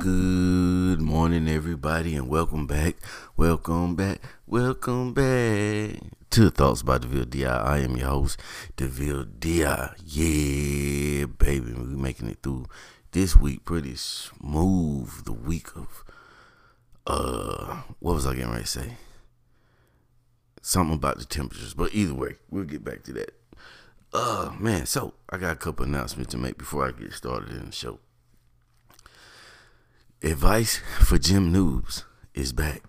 Good morning, everybody, and welcome back. Welcome back. Welcome back to Thoughts by DeVille Di. I am your host, DeVille Di. Yeah, baby, we making it through this week pretty smooth. The week of uh, what was I getting ready to say? Something about the temperatures, but either way, we'll get back to that. Uh, man, so I got a couple announcements to make before I get started in the show. Advice for Gym Noobs is back.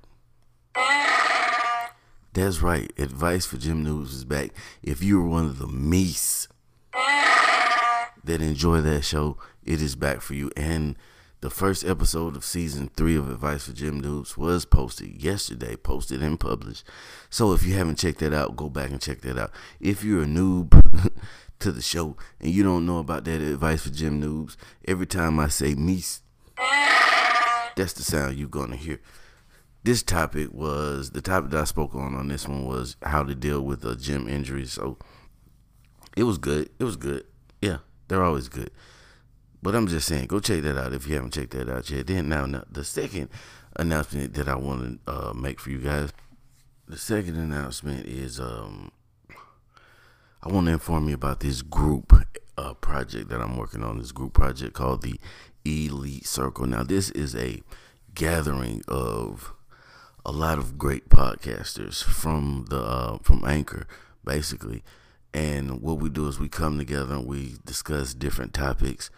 That's right. Advice for Gym Noobs is back. If you're one of the meese that enjoy that show, it is back for you. And the first episode of season three of Advice for Gym Noobs was posted yesterday, posted and published. So if you haven't checked that out, go back and check that out. If you're a noob to the show and you don't know about that Advice for Gym Noobs, every time I say meese, that's the sound you're gonna hear. This topic was the topic that I spoke on on this one was how to deal with a gym injury. So it was good. It was good. Yeah, they're always good. But I'm just saying, go check that out if you haven't checked that out yet. Then now, now the second announcement that I want to uh, make for you guys, the second announcement is um, I want to inform you about this group uh, project that I'm working on. This group project called the Elite Circle. Now, this is a gathering of a lot of great podcasters from the uh, from Anchor, basically. And what we do is we come together and we discuss different topics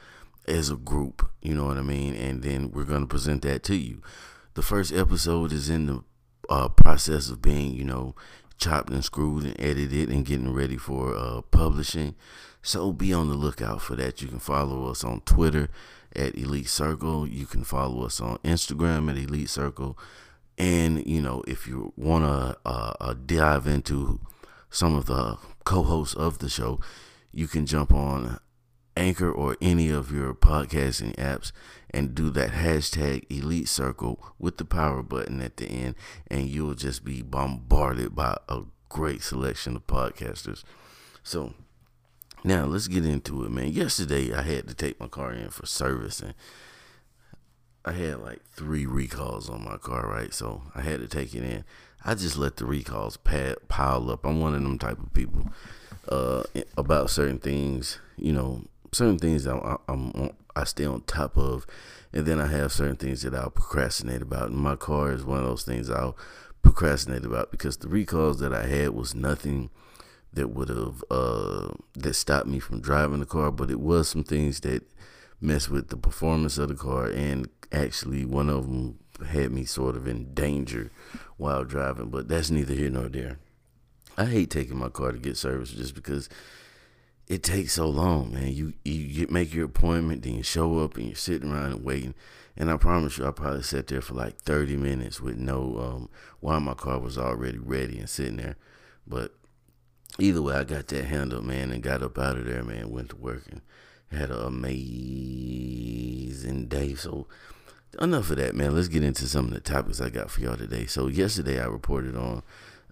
as a group. You know what I mean? And then we're going to present that to you. The first episode is in the uh, process of being, you know, chopped and screwed and edited and getting ready for uh, publishing. So be on the lookout for that. You can follow us on Twitter at Elite Circle. You can follow us on Instagram at Elite Circle. And, you know, if you want to uh, uh, dive into some of the co hosts of the show, you can jump on Anchor or any of your podcasting apps and do that hashtag Elite Circle with the power button at the end, and you'll just be bombarded by a great selection of podcasters. So, now let's get into it, man. Yesterday I had to take my car in for service and I had like three recalls on my car, right? So I had to take it in. I just let the recalls pile up. I'm one of them type of people uh, about certain things, you know, certain things I, I'm, I stay on top of, and then I have certain things that I'll procrastinate about. And my car is one of those things I'll procrastinate about because the recalls that I had was nothing that would have uh, that stopped me from driving the car, but it was some things that messed with the performance of the car, and actually one of them had me sort of in danger while driving. But that's neither here nor there. I hate taking my car to get service just because it takes so long, man. You you make your appointment, then you show up, and you're sitting around and waiting. And I promise you, I probably sat there for like 30 minutes with no um, while my car was already ready and sitting there. But either way, I got that handled, man, and got up out of there, man. Went to work and had an amazing day. So enough of that, man. Let's get into some of the topics I got for y'all today. So yesterday I reported on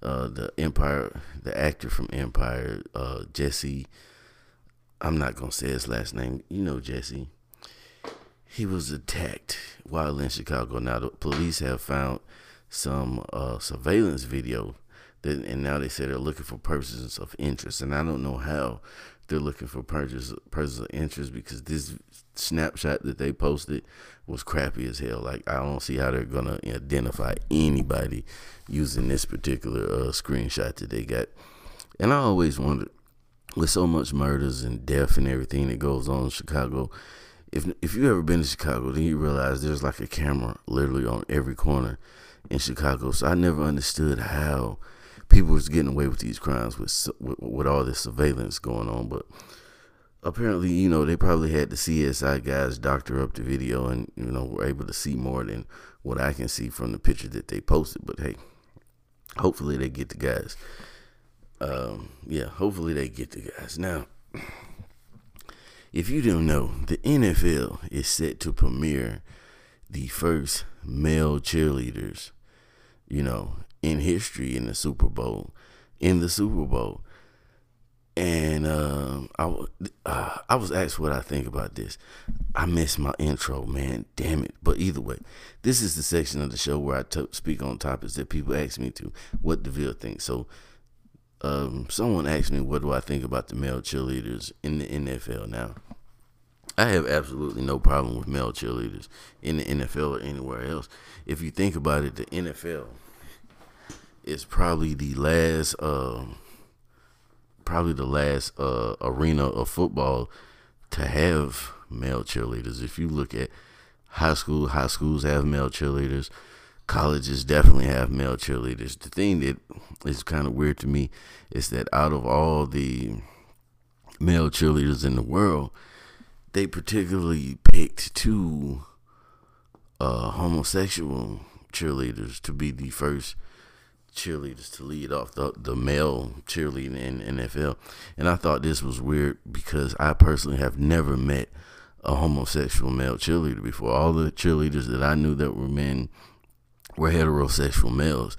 uh, the Empire, the actor from Empire, uh, Jesse. I'm not gonna say his last name. You know Jesse. He was attacked while in Chicago. Now the police have found some uh, surveillance video and now they say they're looking for persons of interest, and I don't know how they're looking for persons persons of interest because this snapshot that they posted was crappy as hell. Like I don't see how they're gonna identify anybody using this particular uh, screenshot that they got. And I always wondered, with so much murders and death and everything that goes on in Chicago, if if you ever been to Chicago, then you realize there's like a camera literally on every corner in Chicago. So I never understood how people was getting away with these crimes with, with, with all this surveillance going on. But apparently, you know, they probably had the CSI guys doctor up the video and you know were able to see more than what I can see from the picture that they posted. But hey, hopefully they get the guys. Um, yeah, hopefully they get the guys. Now, if you don't know, the NFL is set to premiere the first male cheerleaders, you know, in history in the Super Bowl. In the Super Bowl. And um, I, uh, I was asked what I think about this. I missed my intro, man. Damn it. But either way, this is the section of the show where I t- speak on topics that people ask me to. What DeVille thinks. So, um, someone asked me, what do I think about the male cheerleaders in the NFL now? I have absolutely no problem with male cheerleaders in the NFL or anywhere else. If you think about it, the NFL is probably the last, uh, probably the last uh, arena of football to have male cheerleaders. If you look at high school, high schools have male cheerleaders. Colleges definitely have male cheerleaders. The thing that is kind of weird to me is that out of all the male cheerleaders in the world, they particularly picked two uh, homosexual cheerleaders to be the first cheerleaders to lead off the the male cheerleading in NFL. And I thought this was weird because I personally have never met a homosexual male cheerleader before. All the cheerleaders that I knew that were men were heterosexual males.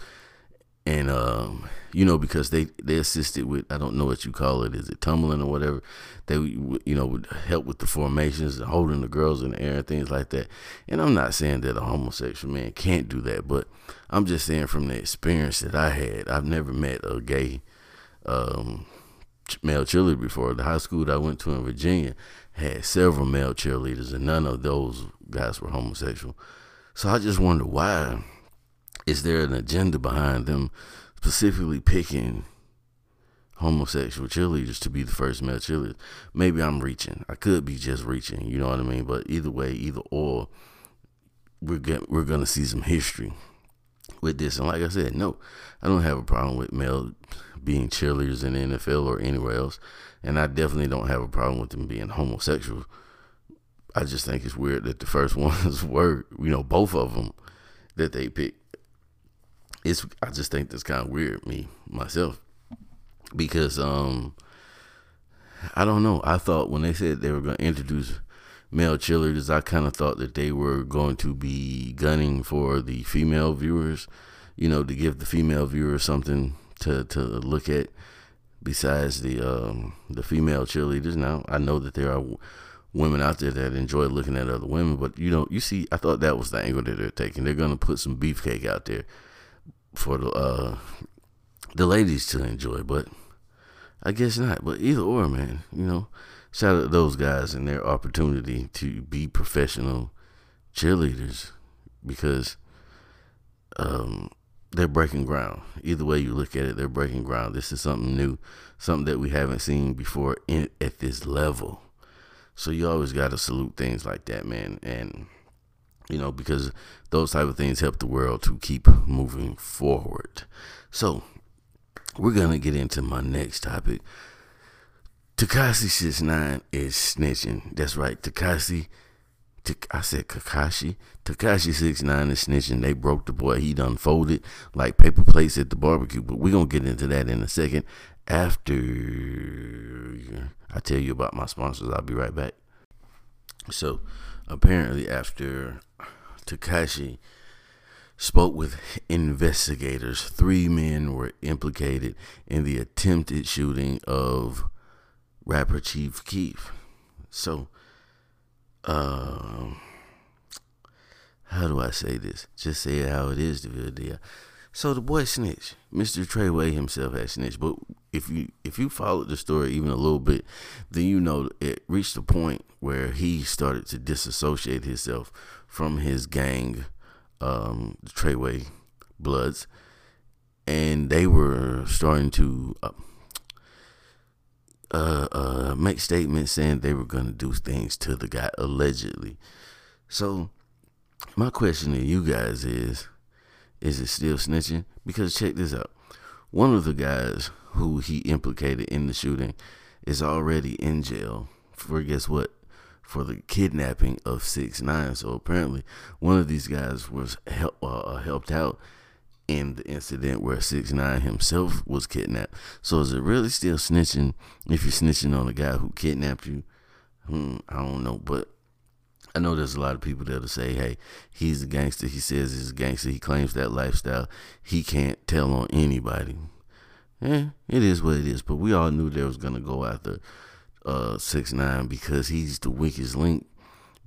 And um, you know, because they they assisted with I don't know what you call it, is it tumbling or whatever? They you know would help with the formations holding the girls in the air and things like that. And I'm not saying that a homosexual man can't do that, but I'm just saying from the experience that I had, I've never met a gay um, male cheerleader before. The high school that I went to in Virginia had several male cheerleaders, and none of those guys were homosexual. So I just wonder why is there an agenda behind them specifically picking homosexual cheerleaders to be the first male cheerleaders? Maybe I'm reaching. I could be just reaching. You know what I mean? But either way, either or, we're get, we're gonna see some history with this. And like I said, no, I don't have a problem with male being cheerleaders in the NFL or anywhere else. And I definitely don't have a problem with them being homosexual. I just think it's weird that the first ones were, you know, both of them that they picked. It's I just think that's kind of weird, me myself, because um, I don't know. I thought when they said they were going to introduce male cheerleaders, I kind of thought that they were going to be gunning for the female viewers, you know, to give the female viewers something to to look at besides the um, the female cheerleaders. Now I know that there are women out there that enjoy looking at other women, but you know, you see, I thought that was the angle that they're taking. They're gonna put some beefcake out there for the uh, the ladies to enjoy, but I guess not. But either or, man, you know, shout out to those guys and their opportunity to be professional cheerleaders because um, they're breaking ground. Either way you look at it, they're breaking ground. This is something new, something that we haven't seen before in, at this level. So you always got to salute things like that, man. And you know, because those type of things help the world to keep moving forward. So we're gonna get into my next topic. Tekashi Six Nine is snitching. That's right, Tekashi. I said Kakashi. Six Nine is snitching. They broke the boy. He done folded like paper plates at the barbecue. But we're gonna get into that in a second. After I tell you about my sponsors, I'll be right back. So apparently after Tekashi spoke with investigators, three men were implicated in the attempted shooting of rapper Chief Keef. So um, how do I say this? Just say it how it is, the deal. So the boy snitched. Mr. Treyway himself had snitched. But if you if you followed the story even a little bit, then you know it reached a point where he started to disassociate himself from his gang, um, the Treyway Bloods, and they were starting to. Uh, uh, uh, make statements saying they were going to do things to the guy allegedly. So, my question to you guys is is it still snitching? Because check this out. One of the guys who he implicated in the shooting is already in jail for guess what? For the kidnapping of six nine. So apparently, one of these guys was help, uh, helped out in the incident where six nine himself was kidnapped. So is it really still snitching if you're snitching on a guy who kidnapped you? Hmm, I don't know, but I know there's a lot of people that'll say, "Hey, he's a gangster. He says he's a gangster. He claims that lifestyle. He can't tell on anybody." Yeah, it is what it is. But we all knew they was gonna go after uh, six nine because he's the weakest link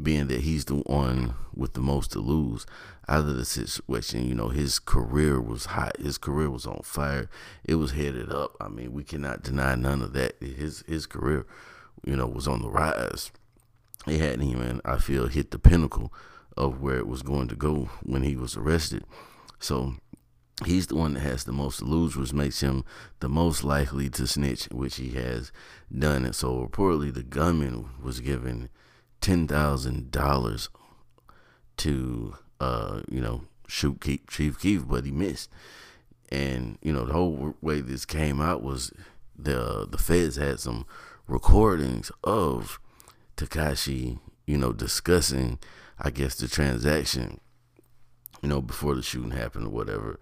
being that he's the one with the most to lose out of the situation. You know, his career was hot. His career was on fire. It was headed up. I mean, we cannot deny none of that. His his career, you know, was on the rise. It hadn't even, I feel, hit the pinnacle of where it was going to go when he was arrested. So he's the one that has the most to lose, which makes him the most likely to snitch, which he has done. And so reportedly, the gunman was given ten thousand dollars to, uh, you know, shoot Chief Keef, but he missed. And you know, the whole way this came out was the the feds had some recordings of Tekashi, you know, discussing, I guess, the transaction, you know, before the shooting happened or whatever.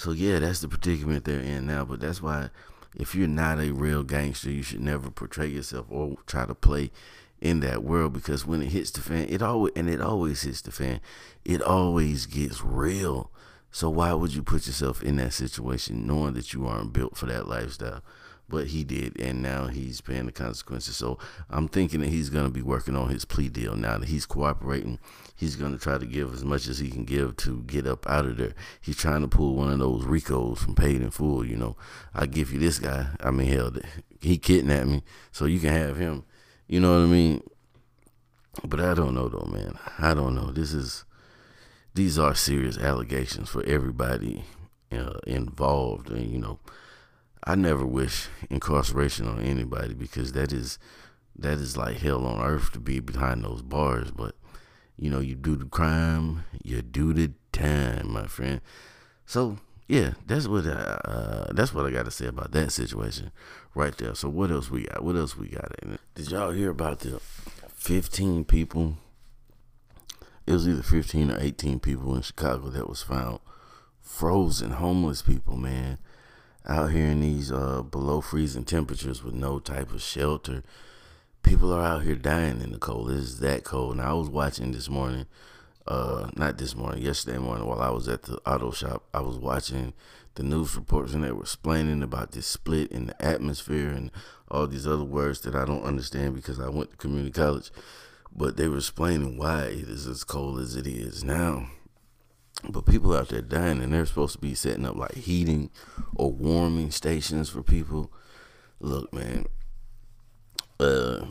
So yeah, that's the predicament they're in now. But that's why, if you're not a real gangster, you should never portray yourself or try to play in that world because when it hits the fan, it always and it always hits the fan. It always gets real. So why would you put yourself in that situation knowing that you aren't built for that lifestyle? But he did, and now he's paying the consequences. So I'm thinking that he's going to be working on his plea deal now that he's cooperating. He's going to try to give as much as he can give to get up out of there. He's trying to pull one of those Ricos from Paid in Full. You know, I give you this guy. I mean, hell, he kidnapped me, so you can have him. You know what I mean? But I don't know though, man. I don't know. This is these are serious allegations for everybody uh, involved, and you know I never wish incarceration on anybody because that is that is like hell on earth to be behind those bars. But you know, you do the crime, you do the time, my friend. So yeah, that's what I, uh, that's what I got to say about that situation right there. So what else we got? What else we got? Did y'all hear about the fifteen people? It was either fifteen or eighteen people in Chicago that was found frozen, homeless people, man out here in these uh, below freezing temperatures with no type of shelter. People are out here dying in the cold. It's that cold. And I was watching this morning, uh, not this morning, yesterday morning, while I was at the auto shop. I was watching the news reports and they were explaining about this split in the atmosphere and all these other words that I don't understand because I went to community college. But they were explaining why it is as cold as it is now. But people out there dying, and they're supposed to be setting up like heating or warming stations for people. Look, man. Uh,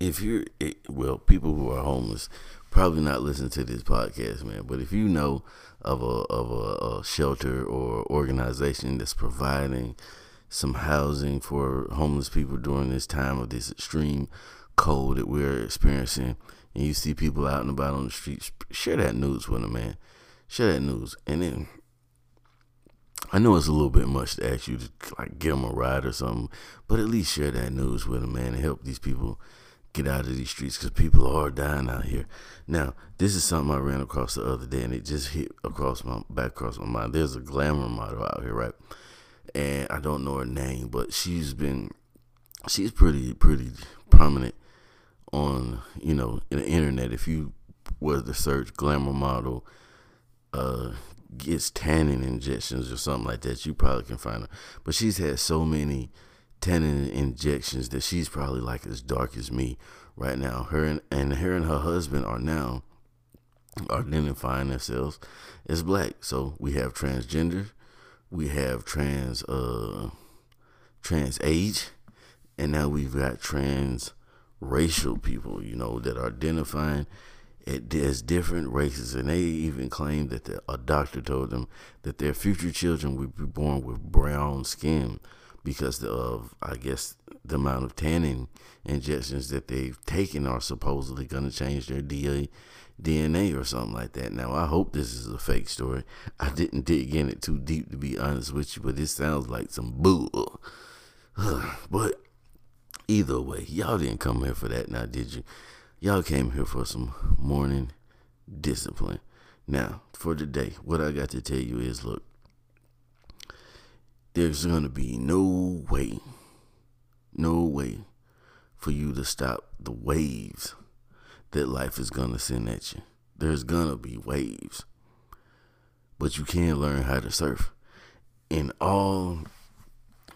if you're well, people who are homeless probably not listen to this podcast, man. But if you know of a of a, a shelter or organization that's providing some housing for homeless people during this time of this extreme cold that we're experiencing and you see people out and about on the streets, share that news with them, man. Share that news. And then I know it's a little bit much to ask you to like give them a ride or something, but at least share that news with them, man, and help these people get out of these streets because people are dying out here. Now, this is something I ran across the other day, and it just hit across my back across my mind. There's a glamour model out here, right? And I don't know her name, but she's been she's pretty pretty prominent on you know the internet if you was to search glamour model uh gets tanning injections or something like that you probably can find her. But she's had so many tanning injections that she's probably like as dark as me right now. Her and, and her and her husband are now identifying themselves as black. So we have transgender we have trans uh trans age and now we've got trans racial people, you know, that are identifying as different races. And they even claim that the, a doctor told them that their future children would be born with brown skin because of, I guess, the amount of tanning injections that they've taken are supposedly going to change their DNA. DNA or something like that. Now, I hope this is a fake story. I didn't dig in it too deep to be honest with you, but this sounds like some bull. but Either way, y'all didn't come here for that now, did you? Y'all came here for some morning discipline. Now, for today, what I got to tell you is look, there's going to be no way, no way for you to stop the waves that life is going to send at you. There's going to be waves, but you can learn how to surf. And all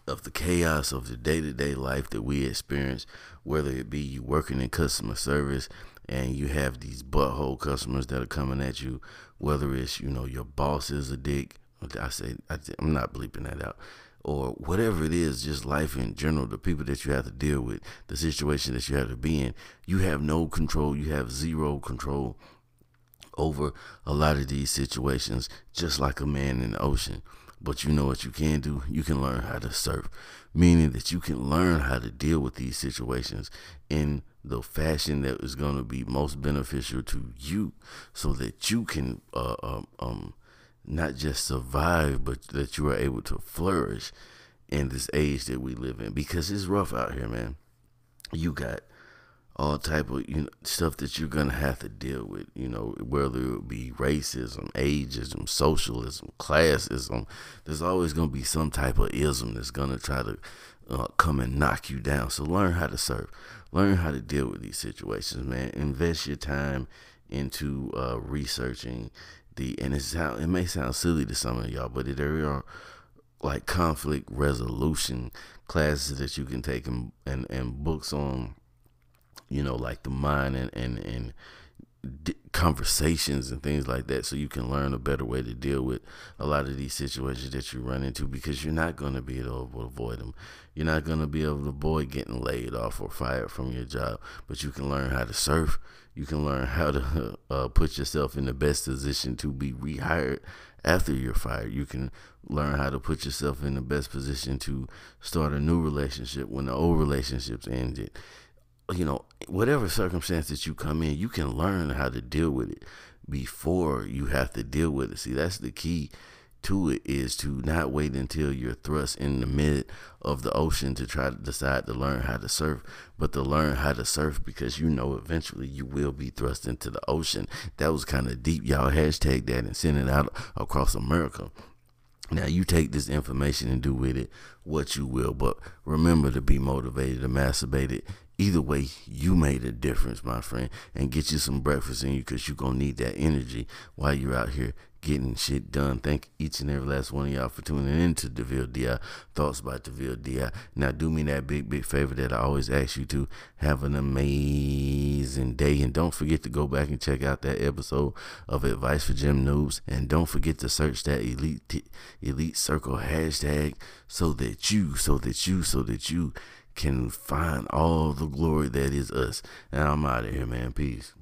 of the chaos of the day to day life that we experience, whether it be you working in customer service and you have these butthole customers that are coming at you, whether it's, you know, your boss is a dick. I say, I, I'm not bleeping that out. Or whatever it is, just life in general, the people that you have to deal with, the situation that you have to be in, you have no control. You have zero control over a lot of these situations, just like a man in the ocean. But you know what you can do? You can learn how to surf, meaning that you can learn how to deal with these situations in the fashion that is going to be most beneficial to you so that you can uh, um, um, not just survive, but that you are able to flourish in this age that we live in because it's rough out here, man. You got all type of you know stuff that you're gonna have to deal with. You know, whether it be racism, ageism, socialism, classism. There's always gonna be some type of ism that's gonna try to uh, come and knock you down. So learn how to serve. Learn how to deal with these situations, man. Invest your time into uh, researching the and it's how it may sound silly to some of y'all, but there are like conflict resolution classes that you can take and and, and books on you know, like the mind and and and conversations and things like that. So you can learn a better way to deal with a lot of these situations that you run into because you're not going to be able to avoid them you're not going to be able to avoid getting laid off or fired from your job but you can learn how to surf. You can learn how to uh, put yourself in the best position to be rehired after you're fired. You can learn how to put yourself in the best position to start a new relationship when the old relationships ended. You know, whatever circumstances you come in, you can learn how to deal with it before you have to deal with it. See, that's the key to it is to not wait until you're thrust in the mid of the ocean to try to decide to learn how to surf, but to learn how to surf because you know eventually you will be thrust into the ocean. That was kind of deep. Y'all hashtag that and send it out across America. Now you take this information and do with it what you will, but remember to be motivated, emasculated, either way, you made a difference, my friend. And get you some breakfast in you because you're going to need that energy while you're out here getting shit done. Thank each and every last one of y'all for tuning in to DeVille DI, Thoughts by DeVille DI. Now, do me that big, big favor that I always ask you to have an amazing day. And don't forget to go back and check out that episode of Advice for Gym Noobs. And don't forget to search that Elite, elite Circle hashtag so that you, so that you, so that you can find all the glory that is us. And I'm out of here, man. Peace.